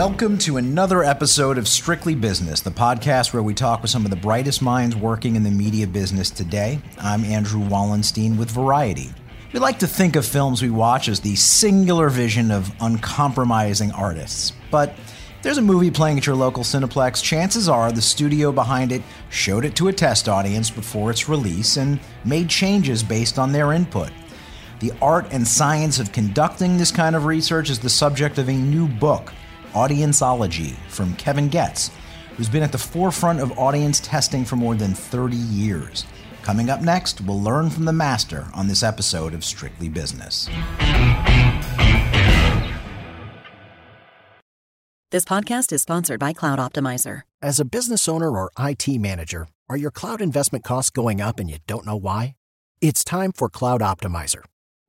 Welcome to another episode of Strictly Business, the podcast where we talk with some of the brightest minds working in the media business today. I'm Andrew Wallenstein with Variety. We like to think of films we watch as the singular vision of uncompromising artists. But there's a movie playing at your local Cineplex, chances are the studio behind it showed it to a test audience before its release and made changes based on their input. The art and science of conducting this kind of research is the subject of a new book, Audienceology, from Kevin Goetz, who's been at the forefront of audience testing for more than 30 years. Coming up next, we'll learn from the master on this episode of Strictly Business. This podcast is sponsored by Cloud Optimizer. As a business owner or IT manager, are your cloud investment costs going up and you don't know why? It's time for Cloud Optimizer.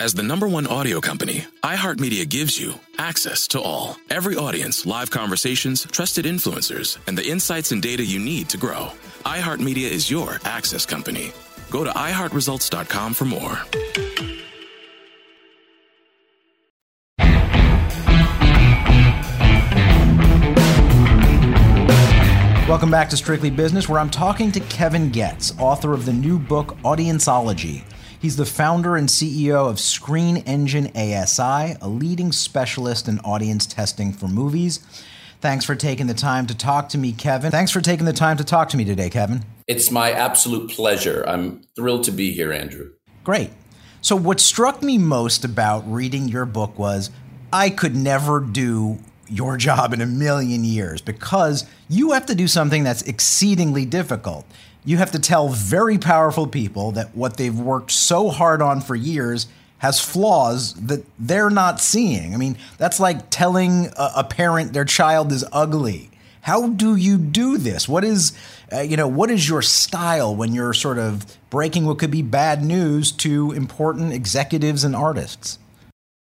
As the number one audio company, iHeartMedia gives you access to all. Every audience, live conversations, trusted influencers, and the insights and data you need to grow. iHeartMedia is your access company. Go to iHeartResults.com for more. Welcome back to Strictly Business, where I'm talking to Kevin Goetz, author of the new book Audienceology. He's the founder and CEO of Screen Engine ASI, a leading specialist in audience testing for movies. Thanks for taking the time to talk to me, Kevin. Thanks for taking the time to talk to me today, Kevin. It's my absolute pleasure. I'm thrilled to be here, Andrew. Great. So, what struck me most about reading your book was I could never do your job in a million years because you have to do something that's exceedingly difficult. You have to tell very powerful people that what they've worked so hard on for years has flaws that they're not seeing. I mean, that's like telling a, a parent their child is ugly. How do you do this? What is, uh, you know, what is your style when you're sort of breaking what could be bad news to important executives and artists?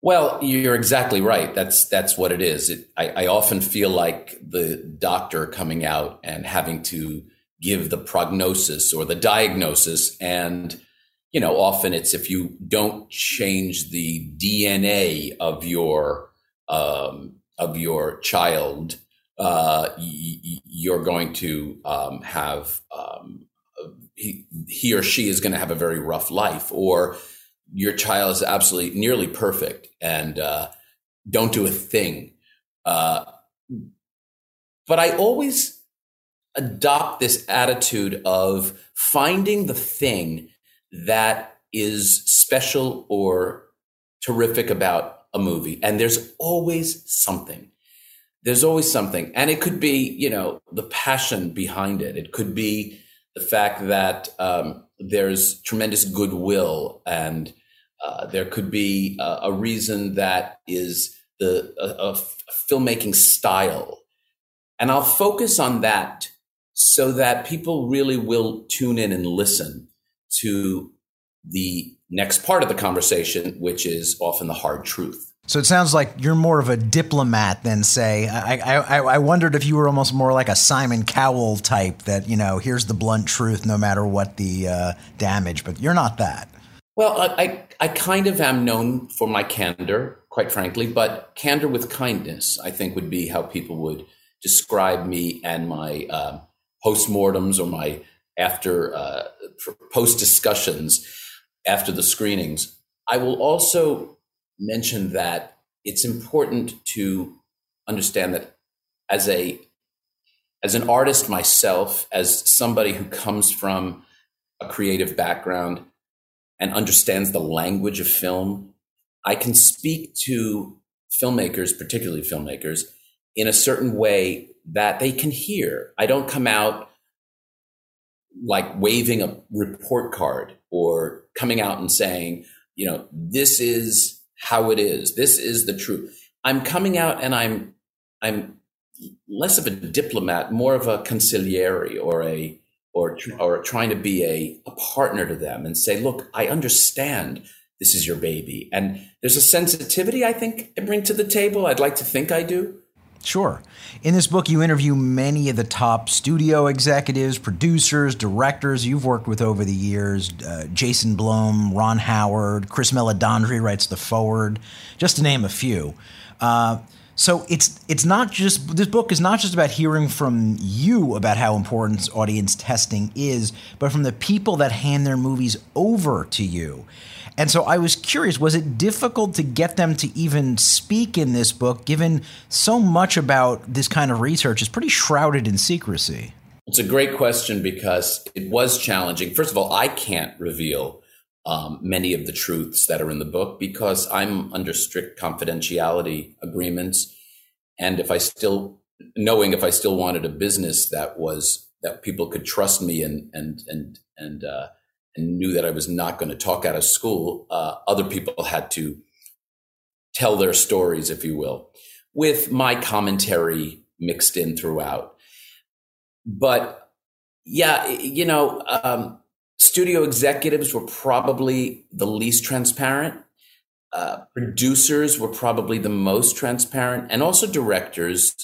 Well, you're exactly right. That's that's what it is. It, I, I often feel like the doctor coming out and having to give the prognosis or the diagnosis, and you know, often it's if you don't change the DNA of your um, of your child, uh, y- you're going to um, have um, he, he or she is going to have a very rough life, or your child is absolutely nearly perfect and uh, don't do a thing. Uh, but I always adopt this attitude of finding the thing that is special or terrific about a movie. And there's always something. There's always something. And it could be, you know, the passion behind it. It could be the fact that um, there's tremendous goodwill and uh, there could be a, a, reason that is the a, a filmmaking style, and I'll focus on that so that people really will tune in and listen to the next part of the conversation, which is often the hard truth. So it sounds like you're more of a diplomat than say. I, I, I wondered if you were almost more like a Simon Cowell type that you know here's the blunt truth no matter what the uh, damage, but you're not that. Well, I, I kind of am known for my candor, quite frankly, but candor with kindness, I think, would be how people would describe me and my uh, postmortems or my after uh, post discussions after the screenings. I will also mention that it's important to understand that as a as an artist myself, as somebody who comes from a creative background and understands the language of film, I can speak to filmmakers, particularly filmmakers, in a certain way that they can hear. I don't come out like waving a report card or coming out and saying, you know, this is how it is. This is the truth. I'm coming out and I'm I'm less of a diplomat, more of a consigliere or a or or trying to be a, a partner to them and say, look, I understand this is your baby. And there's a sensitivity I think I bring to the table. I'd like to think I do. Sure. In this book, you interview many of the top studio executives, producers, directors you've worked with over the years uh, Jason Blum, Ron Howard, Chris Meledandri writes the foreword, just to name a few. Uh, so it's it's not just this book is not just about hearing from you about how important audience testing is, but from the people that hand their movies over to you. And so I was curious, was it difficult to get them to even speak in this book, given so much about this kind of research is pretty shrouded in secrecy? It's a great question because it was challenging. First of all, I can't reveal um, many of the truths that are in the book because I'm under strict confidentiality agreements. And if I still, knowing if I still wanted a business that was, that people could trust me and, and, and, and, uh, and knew that I was not going to talk out of school, uh, other people had to tell their stories, if you will, with my commentary mixed in throughout. But yeah, you know, um, studio executives were probably the least transparent. Uh, producers were probably the most transparent, and also directors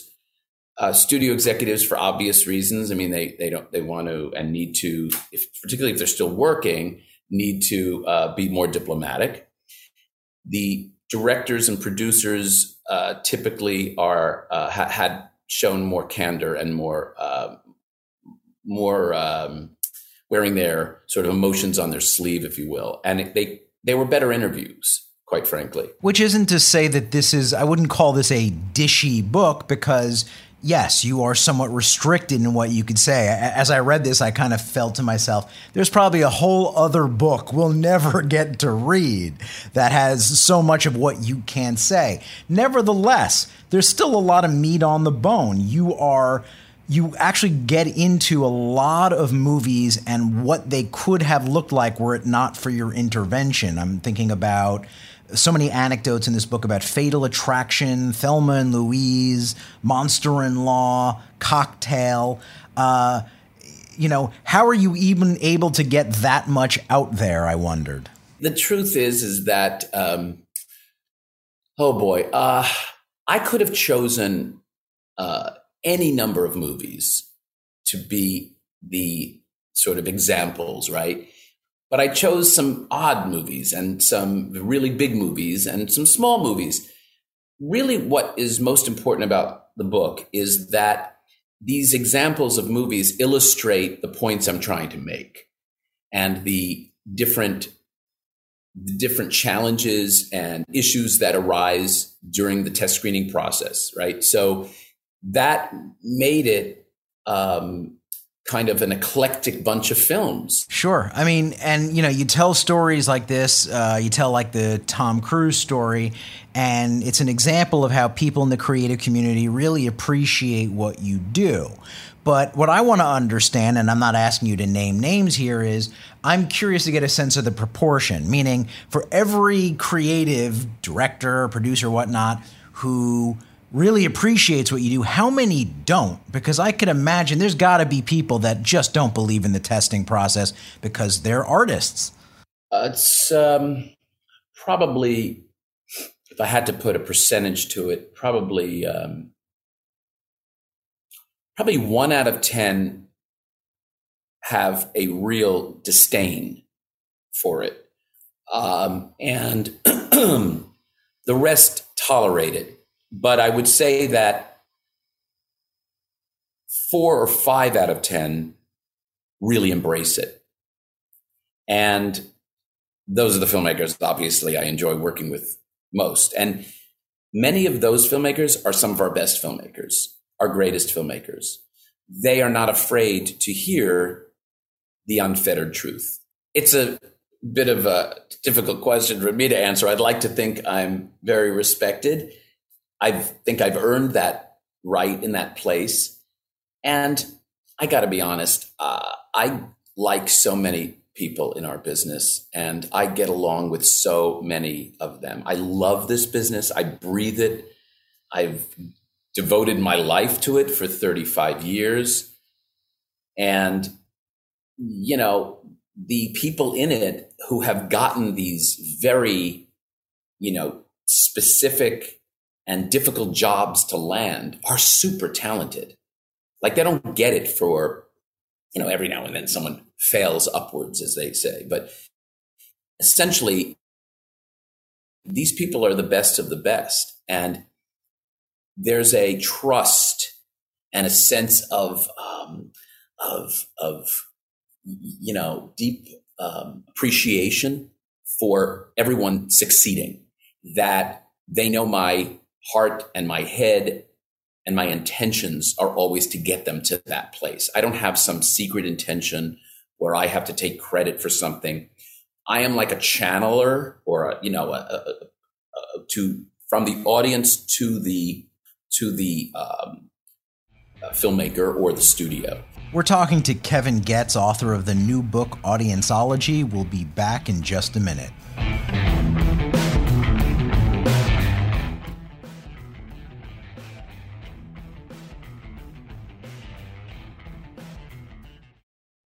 uh, studio executives for obvious reasons. I mean, they they don't they want to and need to, if, particularly if they're still working, need to uh, be more diplomatic. The directors and producers uh, typically are uh, ha- had shown more candor and more um, more um, wearing their sort of emotions on their sleeve, if you will, and they they were better interviews quite frankly. Which isn't to say that this is, I wouldn't call this a dishy book because yes, you are somewhat restricted in what you could say. As I read this, I kind of felt to myself, there's probably a whole other book we'll never get to read that has so much of what you can say. Nevertheless, there's still a lot of meat on the bone. You are you actually get into a lot of movies and what they could have looked like were it not for your intervention. I'm thinking about so many anecdotes in this book about Fatal Attraction, Thelma and Louise, Monster in Law, Cocktail. Uh, you know, how are you even able to get that much out there? I wondered. The truth is, is that, um, oh boy, uh, I could have chosen uh, any number of movies to be the sort of examples, right? But I chose some odd movies and some really big movies and some small movies. Really, what is most important about the book is that these examples of movies illustrate the points I'm trying to make and the different the different challenges and issues that arise during the test screening process, right? So that made it um, kind of an eclectic bunch of films. Sure. I mean, and you know, you tell stories like this, uh, you tell like the Tom Cruise story, and it's an example of how people in the creative community really appreciate what you do. But what I want to understand, and I'm not asking you to name names here, is I'm curious to get a sense of the proportion, meaning for every creative director, producer, whatnot, who really appreciates what you do, how many don't? Because I could imagine there's got to be people that just don't believe in the testing process because they're artists. Uh, it's um, probably, if I had to put a percentage to it, probably um, probably one out of ten have a real disdain for it. um, and the rest tolerate it. But I would say that four or five out of 10 really embrace it. And those are the filmmakers, obviously, I enjoy working with most. And many of those filmmakers are some of our best filmmakers, our greatest filmmakers. They are not afraid to hear the unfettered truth. It's a bit of a difficult question for me to answer. I'd like to think I'm very respected. I think I've earned that right in that place. And I got to be honest, uh, I like so many people in our business and I get along with so many of them. I love this business. I breathe it. I've devoted my life to it for 35 years. And, you know, the people in it who have gotten these very, you know, specific and difficult jobs to land are super talented. Like they don't get it for, you know, every now and then someone fails upwards, as they say. But essentially, these people are the best of the best. And there's a trust and a sense of, um, of, of, you know, deep um, appreciation for everyone succeeding, that they know my heart and my head and my intentions are always to get them to that place. I don't have some secret intention where I have to take credit for something. I am like a channeler or a, you know, a, a, a, to from the audience to the to the um, filmmaker or the studio. We're talking to Kevin Goetz, author of the new book Audienceology. We'll be back in just a minute.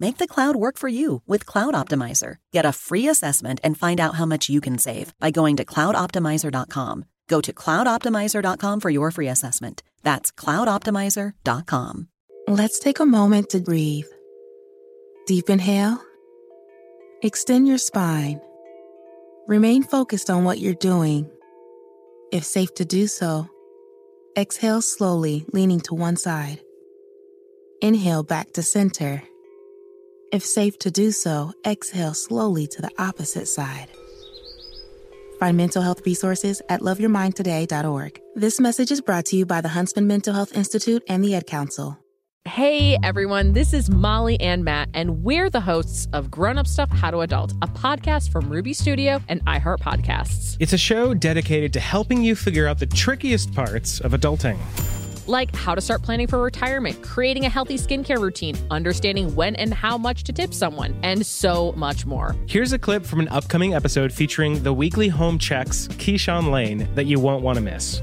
Make the cloud work for you with Cloud Optimizer. Get a free assessment and find out how much you can save by going to cloudoptimizer.com. Go to cloudoptimizer.com for your free assessment. That's cloudoptimizer.com. Let's take a moment to breathe. Deep inhale. Extend your spine. Remain focused on what you're doing. If safe to do so, exhale slowly, leaning to one side. Inhale back to center. If safe to do so, exhale slowly to the opposite side. Find mental health resources at loveyourmindtoday.org. This message is brought to you by the Huntsman Mental Health Institute and the Ad Council. Hey everyone, this is Molly and Matt, and we're the hosts of Grown Up Stuff How to Adult, a podcast from Ruby Studio and iHeart Podcasts. It's a show dedicated to helping you figure out the trickiest parts of adulting. Like how to start planning for retirement, creating a healthy skincare routine, understanding when and how much to tip someone, and so much more. Here's a clip from an upcoming episode featuring the weekly home checks, Keyshawn Lane, that you won't want to miss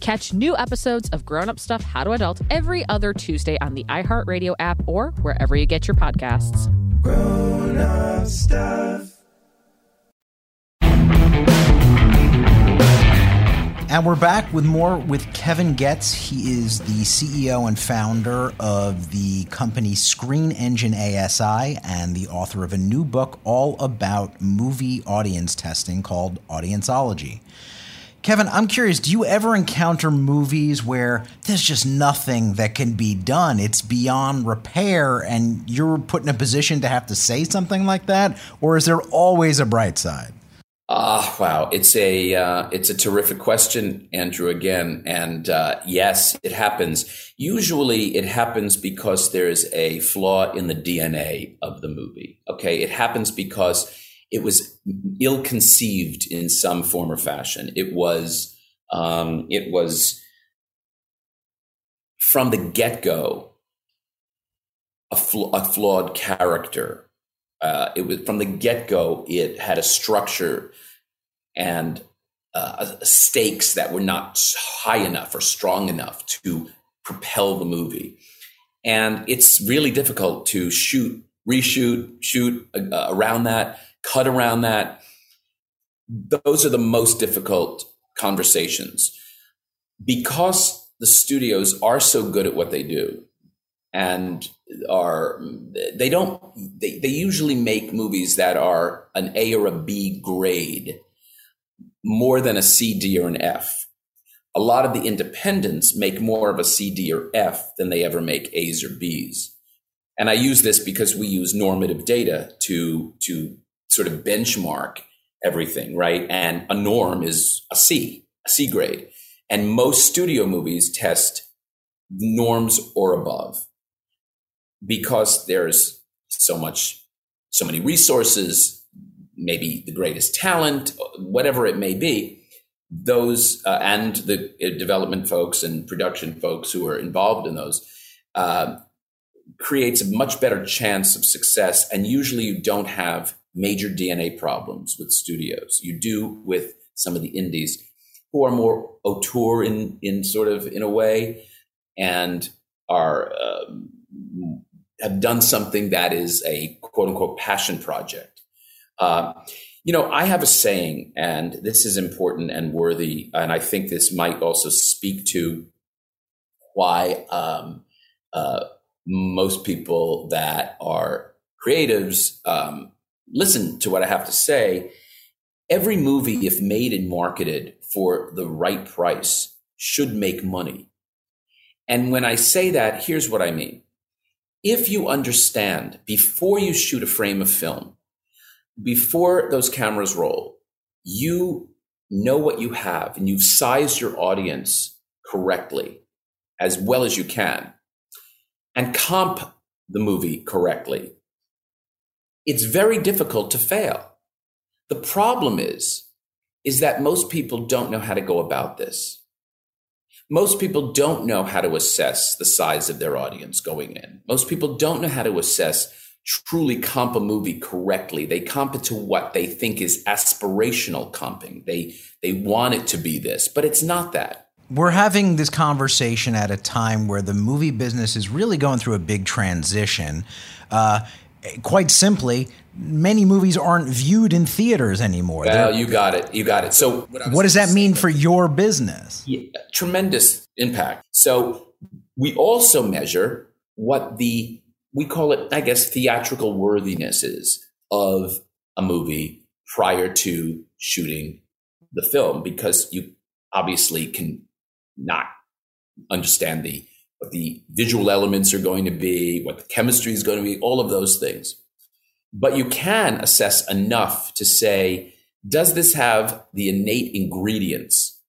Catch new episodes of Grown Up Stuff How to Adult every other Tuesday on the iHeartRadio app or wherever you get your podcasts. Grown Up Stuff. And we're back with more with Kevin Goetz. He is the CEO and founder of the company Screen Engine ASI and the author of a new book all about movie audience testing called Audienceology. Kevin, I'm curious, do you ever encounter movies where there's just nothing that can be done? It's beyond repair and you're put in a position to have to say something like that? Or is there always a bright side? Ah, wow! It's a uh, it's a terrific question, Andrew. Again, and uh, yes, it happens. Usually, it happens because there is a flaw in the DNA of the movie. Okay, it happens because it was ill conceived in some form or fashion. It was um, it was from the get go a, fl- a flawed character uh, it was from the get go. It had a structure and uh, stakes that were not high enough or strong enough to propel the movie. And it's really difficult to shoot, reshoot, shoot uh, around that, cut around that. Those are the most difficult conversations. Because the studios are so good at what they do and are they don't they, they usually make movies that are an a or a b grade more than a c d or an f. A lot of the independents make more of a c d or f than they ever make a's or b's. And i use this because we use normative data to to sort of benchmark everything right and a norm is a c a c grade and most studio movies test norms or above because there's so much, so many resources, maybe the greatest talent, whatever it may be, those uh, and the uh, development folks and production folks who are involved in those uh, creates a much better chance of success. And usually you don't have major DNA problems with studios. You do with some of the indies who are more auteur in, in sort of in a way and are um, have done something that is a quote unquote passion project. Uh, you know, I have a saying, and this is important and worthy, and I think this might also speak to why um, uh, most people that are creatives um, listen to what I have to say. Every movie, if made and marketed for the right price, should make money. And when I say that, here's what I mean if you understand before you shoot a frame of film, before those cameras roll, you know what you have and you've sized your audience correctly as well as you can and comp the movie correctly, it's very difficult to fail. The problem is, is that most people don't know how to go about this most people don't know how to assess the size of their audience going in. Most people don't know how to assess truly comp a movie correctly. They comp it to what they think is aspirational comping. They they want it to be this, but it's not that. We're having this conversation at a time where the movie business is really going through a big transition. Uh, quite simply, many movies aren't viewed in theaters anymore. Well, They're, you got it. You got it. So, what, what does that mean for your business? Yeah, tremendous impact. So, we also measure what the we call it, I guess, theatrical worthiness is of a movie prior to shooting the film, because you obviously can not understand the what the visual elements are going to be, what the chemistry is going to be, all of those things. But you can assess enough to say, does this have the innate ingredients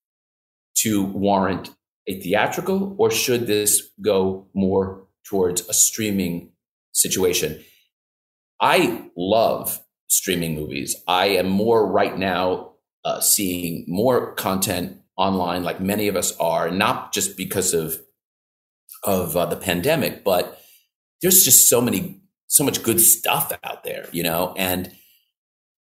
to warrant a theatrical, or should this go more towards a streaming situation? I love streaming movies. I am more right now uh, seeing more content online, like many of us are, not just because of of uh, the pandemic, but there's just so many so much good stuff out there, you know, and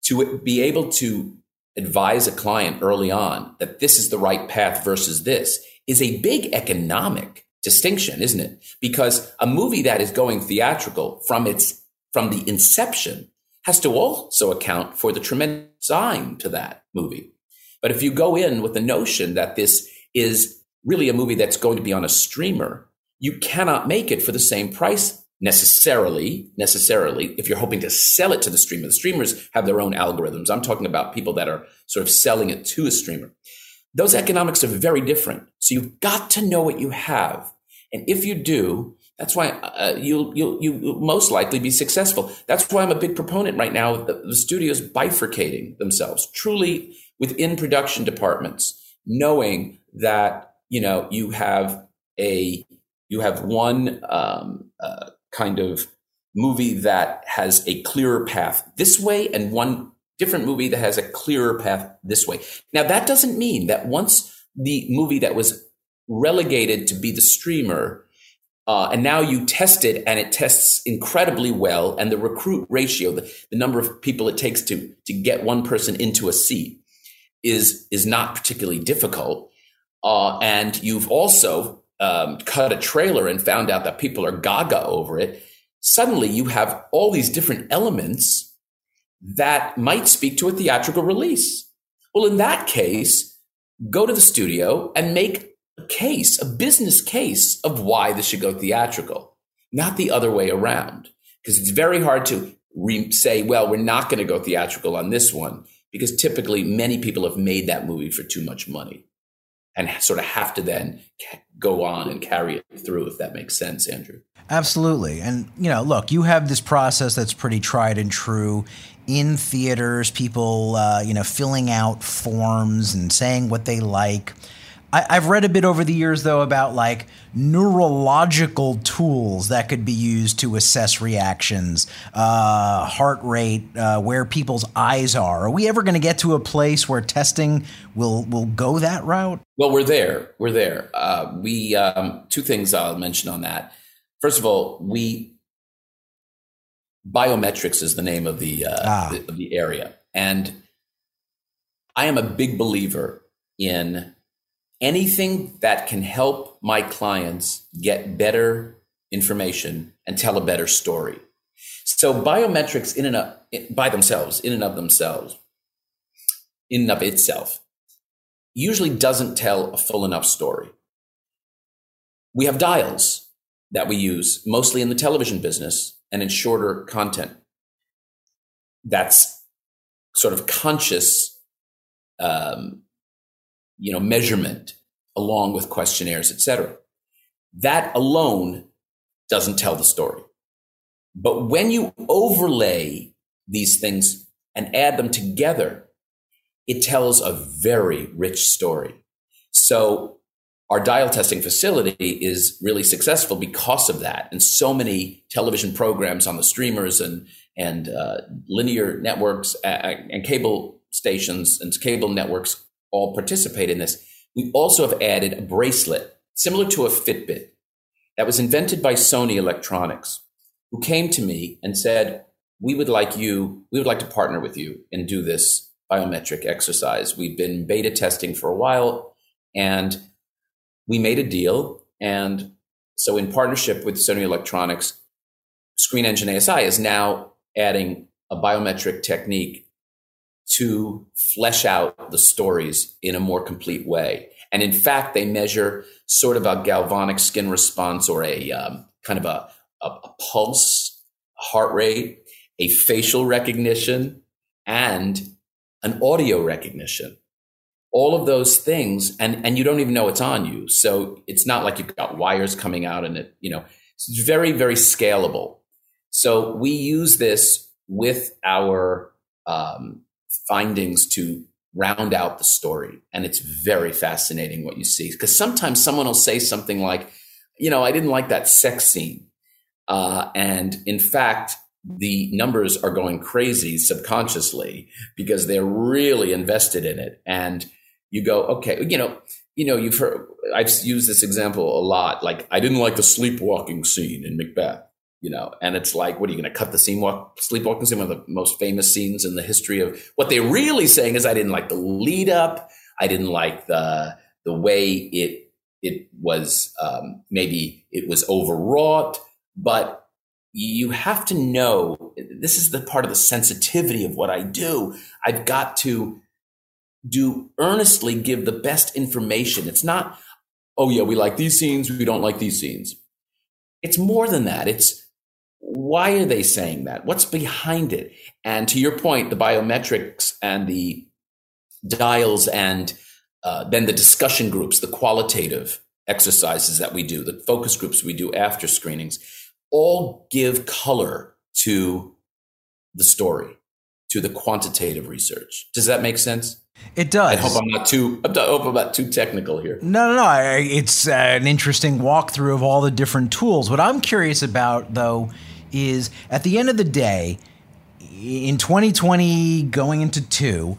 to be able to advise a client early on that this is the right path versus this is a big economic distinction, isn't it? Because a movie that is going theatrical from its from the inception has to also account for the tremendous sign to that movie. But if you go in with the notion that this is really a movie that's going to be on a streamer, you cannot make it for the same price necessarily, necessarily, if you're hoping to sell it to the streamer. The streamers have their own algorithms. I'm talking about people that are sort of selling it to a streamer. Those economics are very different. So you've got to know what you have. And if you do, that's why uh, you'll, you'll, you'll most likely be successful. That's why I'm a big proponent right now of the, the studios bifurcating themselves truly within production departments, knowing that, you know, you have a, you have one um, uh, kind of movie that has a clearer path this way and one different movie that has a clearer path this way. Now, that doesn't mean that once the movie that was relegated to be the streamer uh, and now you test it and it tests incredibly well. And the recruit ratio, the, the number of people it takes to, to get one person into a seat is, is not particularly difficult. Uh, and you've also um, cut a trailer and found out that people are gaga over it. Suddenly you have all these different elements that might speak to a theatrical release. Well, in that case, go to the studio and make a case, a business case of why this should go theatrical, not the other way around. Because it's very hard to re- say, well, we're not going to go theatrical on this one, because typically many people have made that movie for too much money and sort of have to then go on and carry it through, if that makes sense, Andrew. Absolutely. And, you know, look, you have this process that's pretty tried and true in theaters, people, uh, you know, filling out forms and saying what they like. I, have read a bit over the years, though, about like neurological tools that could be used to assess reactions, uh, heart rate, uh, where people's eyes are. Are we ever going to get to a place where testing will will go that route? Well, we're there. We're there. Uh, we um, two things I'll mention on that. First of all, we biometrics is the name of the, uh, ah. the of the area, and I am a big believer in anything that can help my clients get better information and tell a better story. So biometrics in and of, by themselves, in and of themselves, in and of itself, usually doesn't tell a full enough story. We have dials that we use mostly in the television business and in shorter content. That's sort of conscious um, you know, measurement along with questionnaires, et cetera. That alone doesn't tell the story. But when you overlay these things and add them together, it tells a very rich story. So our dial testing facility is really successful because of that. And so many television programs on the streamers and, and uh, linear networks and cable stations and cable networks all participate in this. We also have added a bracelet similar to a Fitbit that was invented by Sony Electronics, who came to me and said, We would like you, we would like to partner with you and do this biometric exercise. We've been beta testing for a while and we made a deal. And so, in partnership with Sony Electronics, Screen Engine ASI is now adding a biometric technique to flesh out the stories in a more complete way. And in fact, they measure sort of a galvanic skin response or a um, kind of a, a, a pulse, heart rate, a facial recognition, and an audio recognition. All of those things, and, and you don't even know it's on you. So it's not like you've got wires coming out and it, you know, it's very, very scalable. So we use this with our um, findings to round out the story. And it's very fascinating what you see. Because sometimes someone will say something like, you know, I didn't like that sex scene. Uh, and in fact, the numbers are going crazy subconsciously because they're really invested in it. And you go, okay, you know, you know, you've heard, I've used this example a lot. Like, I didn't like the sleepwalking scene in Macbeth you know, and it's like, what are you going to cut the scene walk, sleepwalking scene, one of the most famous scenes in the history of what they're really saying is I didn't like the lead up. I didn't like the, the way it, it was, um, maybe it was overwrought, but you have to know this is the part of the sensitivity of what I do. I've got to do earnestly give the best information. It's not, oh yeah, we like these scenes, we don't like these scenes. It's more than that. It's why are they saying that? What's behind it? And to your point, the biometrics and the dials and uh, then the discussion groups, the qualitative exercises that we do, the focus groups we do after screenings, all give color to the story, to the quantitative research. Does that make sense? It does. I hope I'm not too. I hope I'm not too technical here. No, no, no. It's uh, an interesting walkthrough of all the different tools. What I'm curious about, though, is at the end of the day, in 2020, going into two,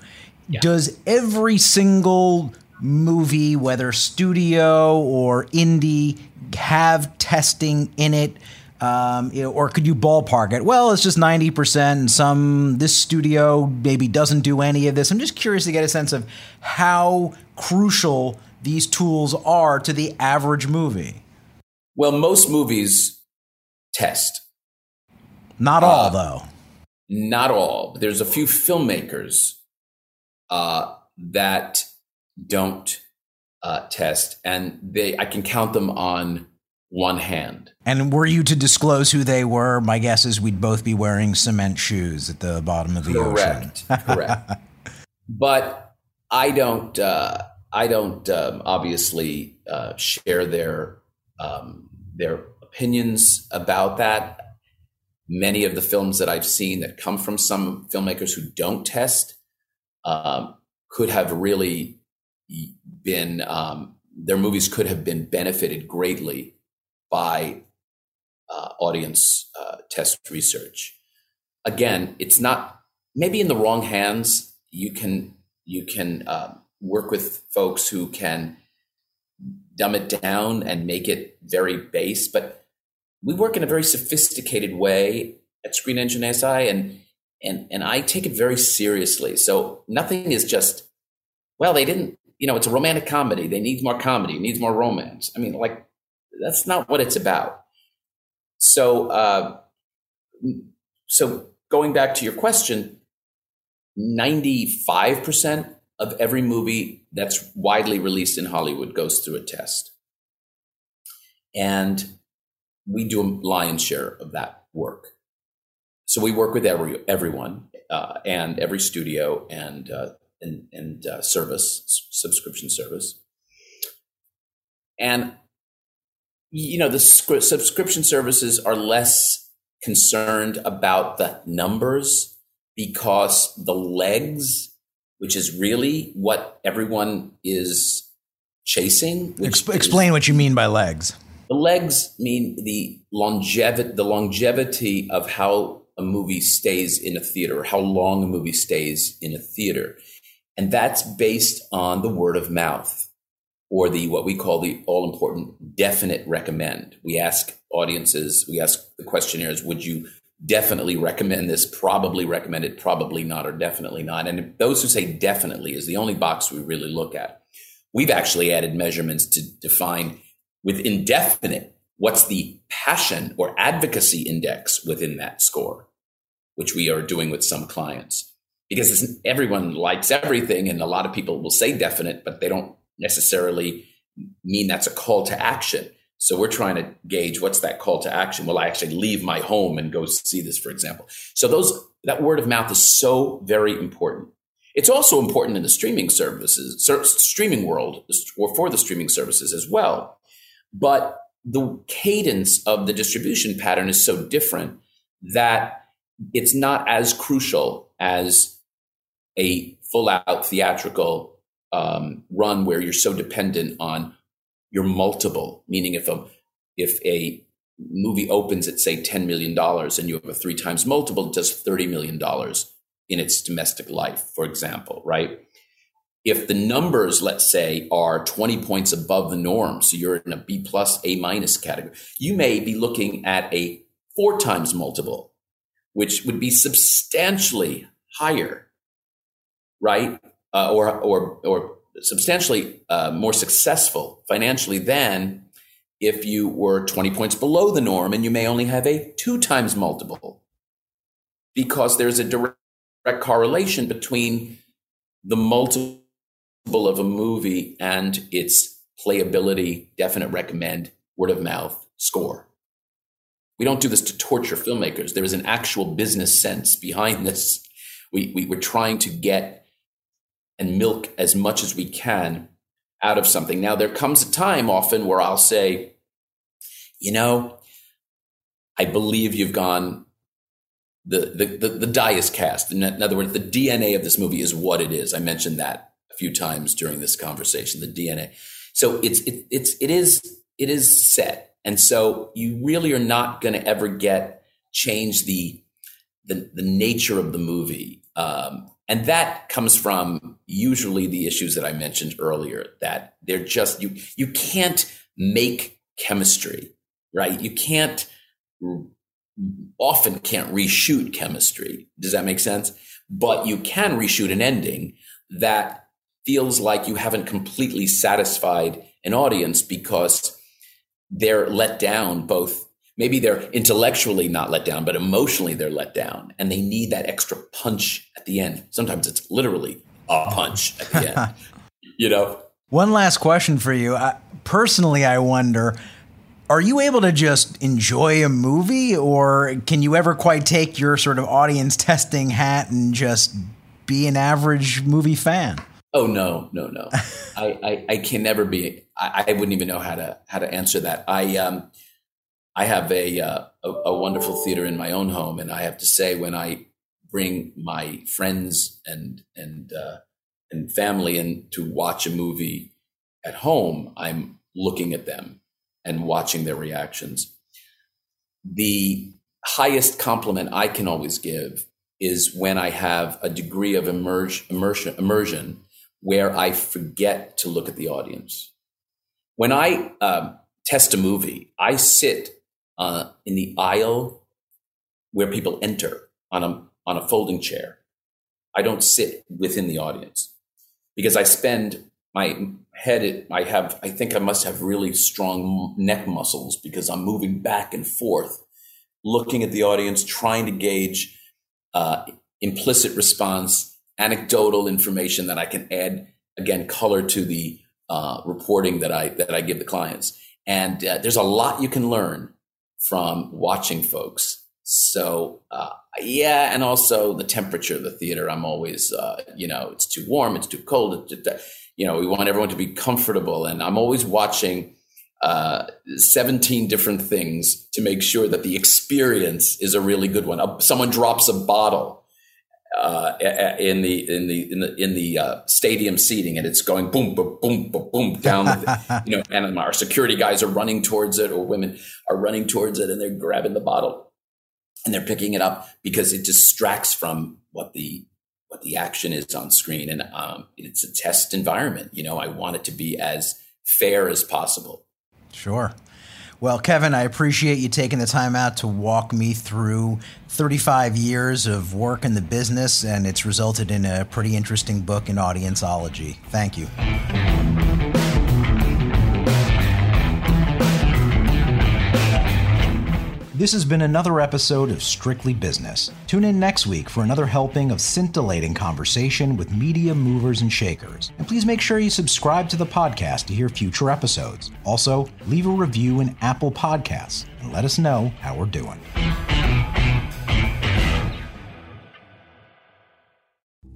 yeah. does every single movie, whether studio or indie, have testing in it? Um, or could you ballpark it? Well, it's just 90%, and some, this studio maybe doesn't do any of this. I'm just curious to get a sense of how crucial these tools are to the average movie. Well, most movies test. Not all, uh, though. Not all. There's a few filmmakers uh, that don't uh, test, and they I can count them on one hand. And were you to disclose who they were, my guess is we'd both be wearing cement shoes at the bottom of the correct, ocean. correct. But I don't. Uh, I don't um, obviously uh, share their um, their opinions about that. Many of the films that I've seen that come from some filmmakers who don't test um, could have really been um, their movies could have been benefited greatly by uh, audience uh, test research. Again, it's not maybe in the wrong hands. You can you can uh, work with folks who can dumb it down and make it very base, but we work in a very sophisticated way at Screen Engine SI, and and and I take it very seriously. So nothing is just well, they didn't. You know, it's a romantic comedy. They need more comedy. Needs more romance. I mean, like that's not what it's about. So, uh, so going back to your question, ninety-five percent of every movie that's widely released in Hollywood goes through a test, and we do a lion's share of that work. So we work with every everyone uh, and every studio and uh, and, and uh, service subscription service, and you know the subscription services are less concerned about the numbers because the legs, which is really what everyone is chasing. explain is, what you mean by legs. The legs mean the longevity, the longevity of how a movie stays in a theater, how long a movie stays in a theater. And that's based on the word of mouth or the what we call the all important definite recommend. We ask audiences, we ask the questionnaires, would you definitely recommend this, probably recommend it, probably not, or definitely not? And those who say definitely is the only box we really look at. We've actually added measurements to define with indefinite what's the passion or advocacy index within that score, which we are doing with some clients. Because everyone likes everything, and a lot of people will say definite, but they don't necessarily mean that's a call to action. So we're trying to gauge what's that call to action. Will I actually leave my home and go see this, for example? So those that word of mouth is so very important. It's also important in the streaming services, streaming world, or for the streaming services as well. But the cadence of the distribution pattern is so different that it's not as crucial as a full out theatrical um, run where you're so dependent on your multiple. Meaning, if a if a movie opens at say ten million dollars and you have a three times multiple, it does thirty million dollars in its domestic life, for example, right? If the numbers, let's say, are 20 points above the norm, so you're in a B plus, A minus category, you may be looking at a four times multiple, which would be substantially higher, right? Uh, or, or, or substantially uh, more successful financially than if you were 20 points below the norm and you may only have a two times multiple because there's a direct correlation between the multiple of a movie and its playability, definite recommend, word of mouth, score. We don't do this to torture filmmakers. There is an actual business sense behind this. We, we, we're trying to get and milk as much as we can out of something. Now, there comes a time often where I'll say, you know, I believe you've gone, the, the, the, the die is cast. In, other words, the DNA of this movie is what it is. I mentioned that few times during this conversation, the DNA. So it's, it, it's, it is, it is set. And so you really are not going to ever get change the, the, the nature of the movie. Um, and that comes from usually the issues that I mentioned earlier that they're just, you, you can't make chemistry, right? You can't, often can't reshoot chemistry. Does that make sense? But you can reshoot an ending that feels like you haven't completely satisfied an audience because they're let down both maybe they're intellectually not let down, but emotionally they're let down and they need that extra punch at the end. Sometimes it's literally a punch at the end, you know? One last question for you. I, personally, I wonder are you able to just enjoy a movie or can you ever quite take your sort of audience testing hat and just be an average movie fan? Oh no, no, no! I, I, I can never be. I, I wouldn't even know how to how to answer that. I um I have a, uh, a, a wonderful theater in my own home, and I have to say, when I bring my friends and and uh, and family in to watch a movie at home, I'm looking at them and watching their reactions. The highest compliment I can always give is when I have a degree of immersion, immersion, immersion where I forget to look at the audience. When I um, test a movie, I sit uh, in the aisle where people enter on a on a folding chair. I don't sit within the audience because I spend my head. I have. I think I must have really strong neck muscles because I'm moving back and forth, looking at the audience, trying to gauge uh, implicit response, anecdotal information that I can add again color to the uh, reporting that I that I give the clients. And uh, there's a lot you can learn from watching folks. So uh, yeah, and also the temperature of the theater. I'm always, uh, you know, it's too warm, it's too cold. It's, you know, we want everyone to be comfortable, and I'm always watching uh, 17 different things to make sure that the experience is a really good one. Someone drops a bottle uh, in the in the in the in the uh, stadium seating, and it's going boom, boom, boom, boom, boom down. The, you know, and our security guys are running towards it, or women are running towards it, and they're grabbing the bottle and they're picking it up because it distracts from what the what the action is on screen, and um, it's a test environment. You know, I want it to be as fair as possible. Sure. Well, Kevin, I appreciate you taking the time out to walk me through 35 years of work in the business, and it's resulted in a pretty interesting book in audienceology. Thank you. This has been another episode of Strictly Business. Tune in next week for another helping of scintillating conversation with media movers and shakers. And please make sure you subscribe to the podcast to hear future episodes. Also, leave a review in Apple Podcasts and let us know how we're doing.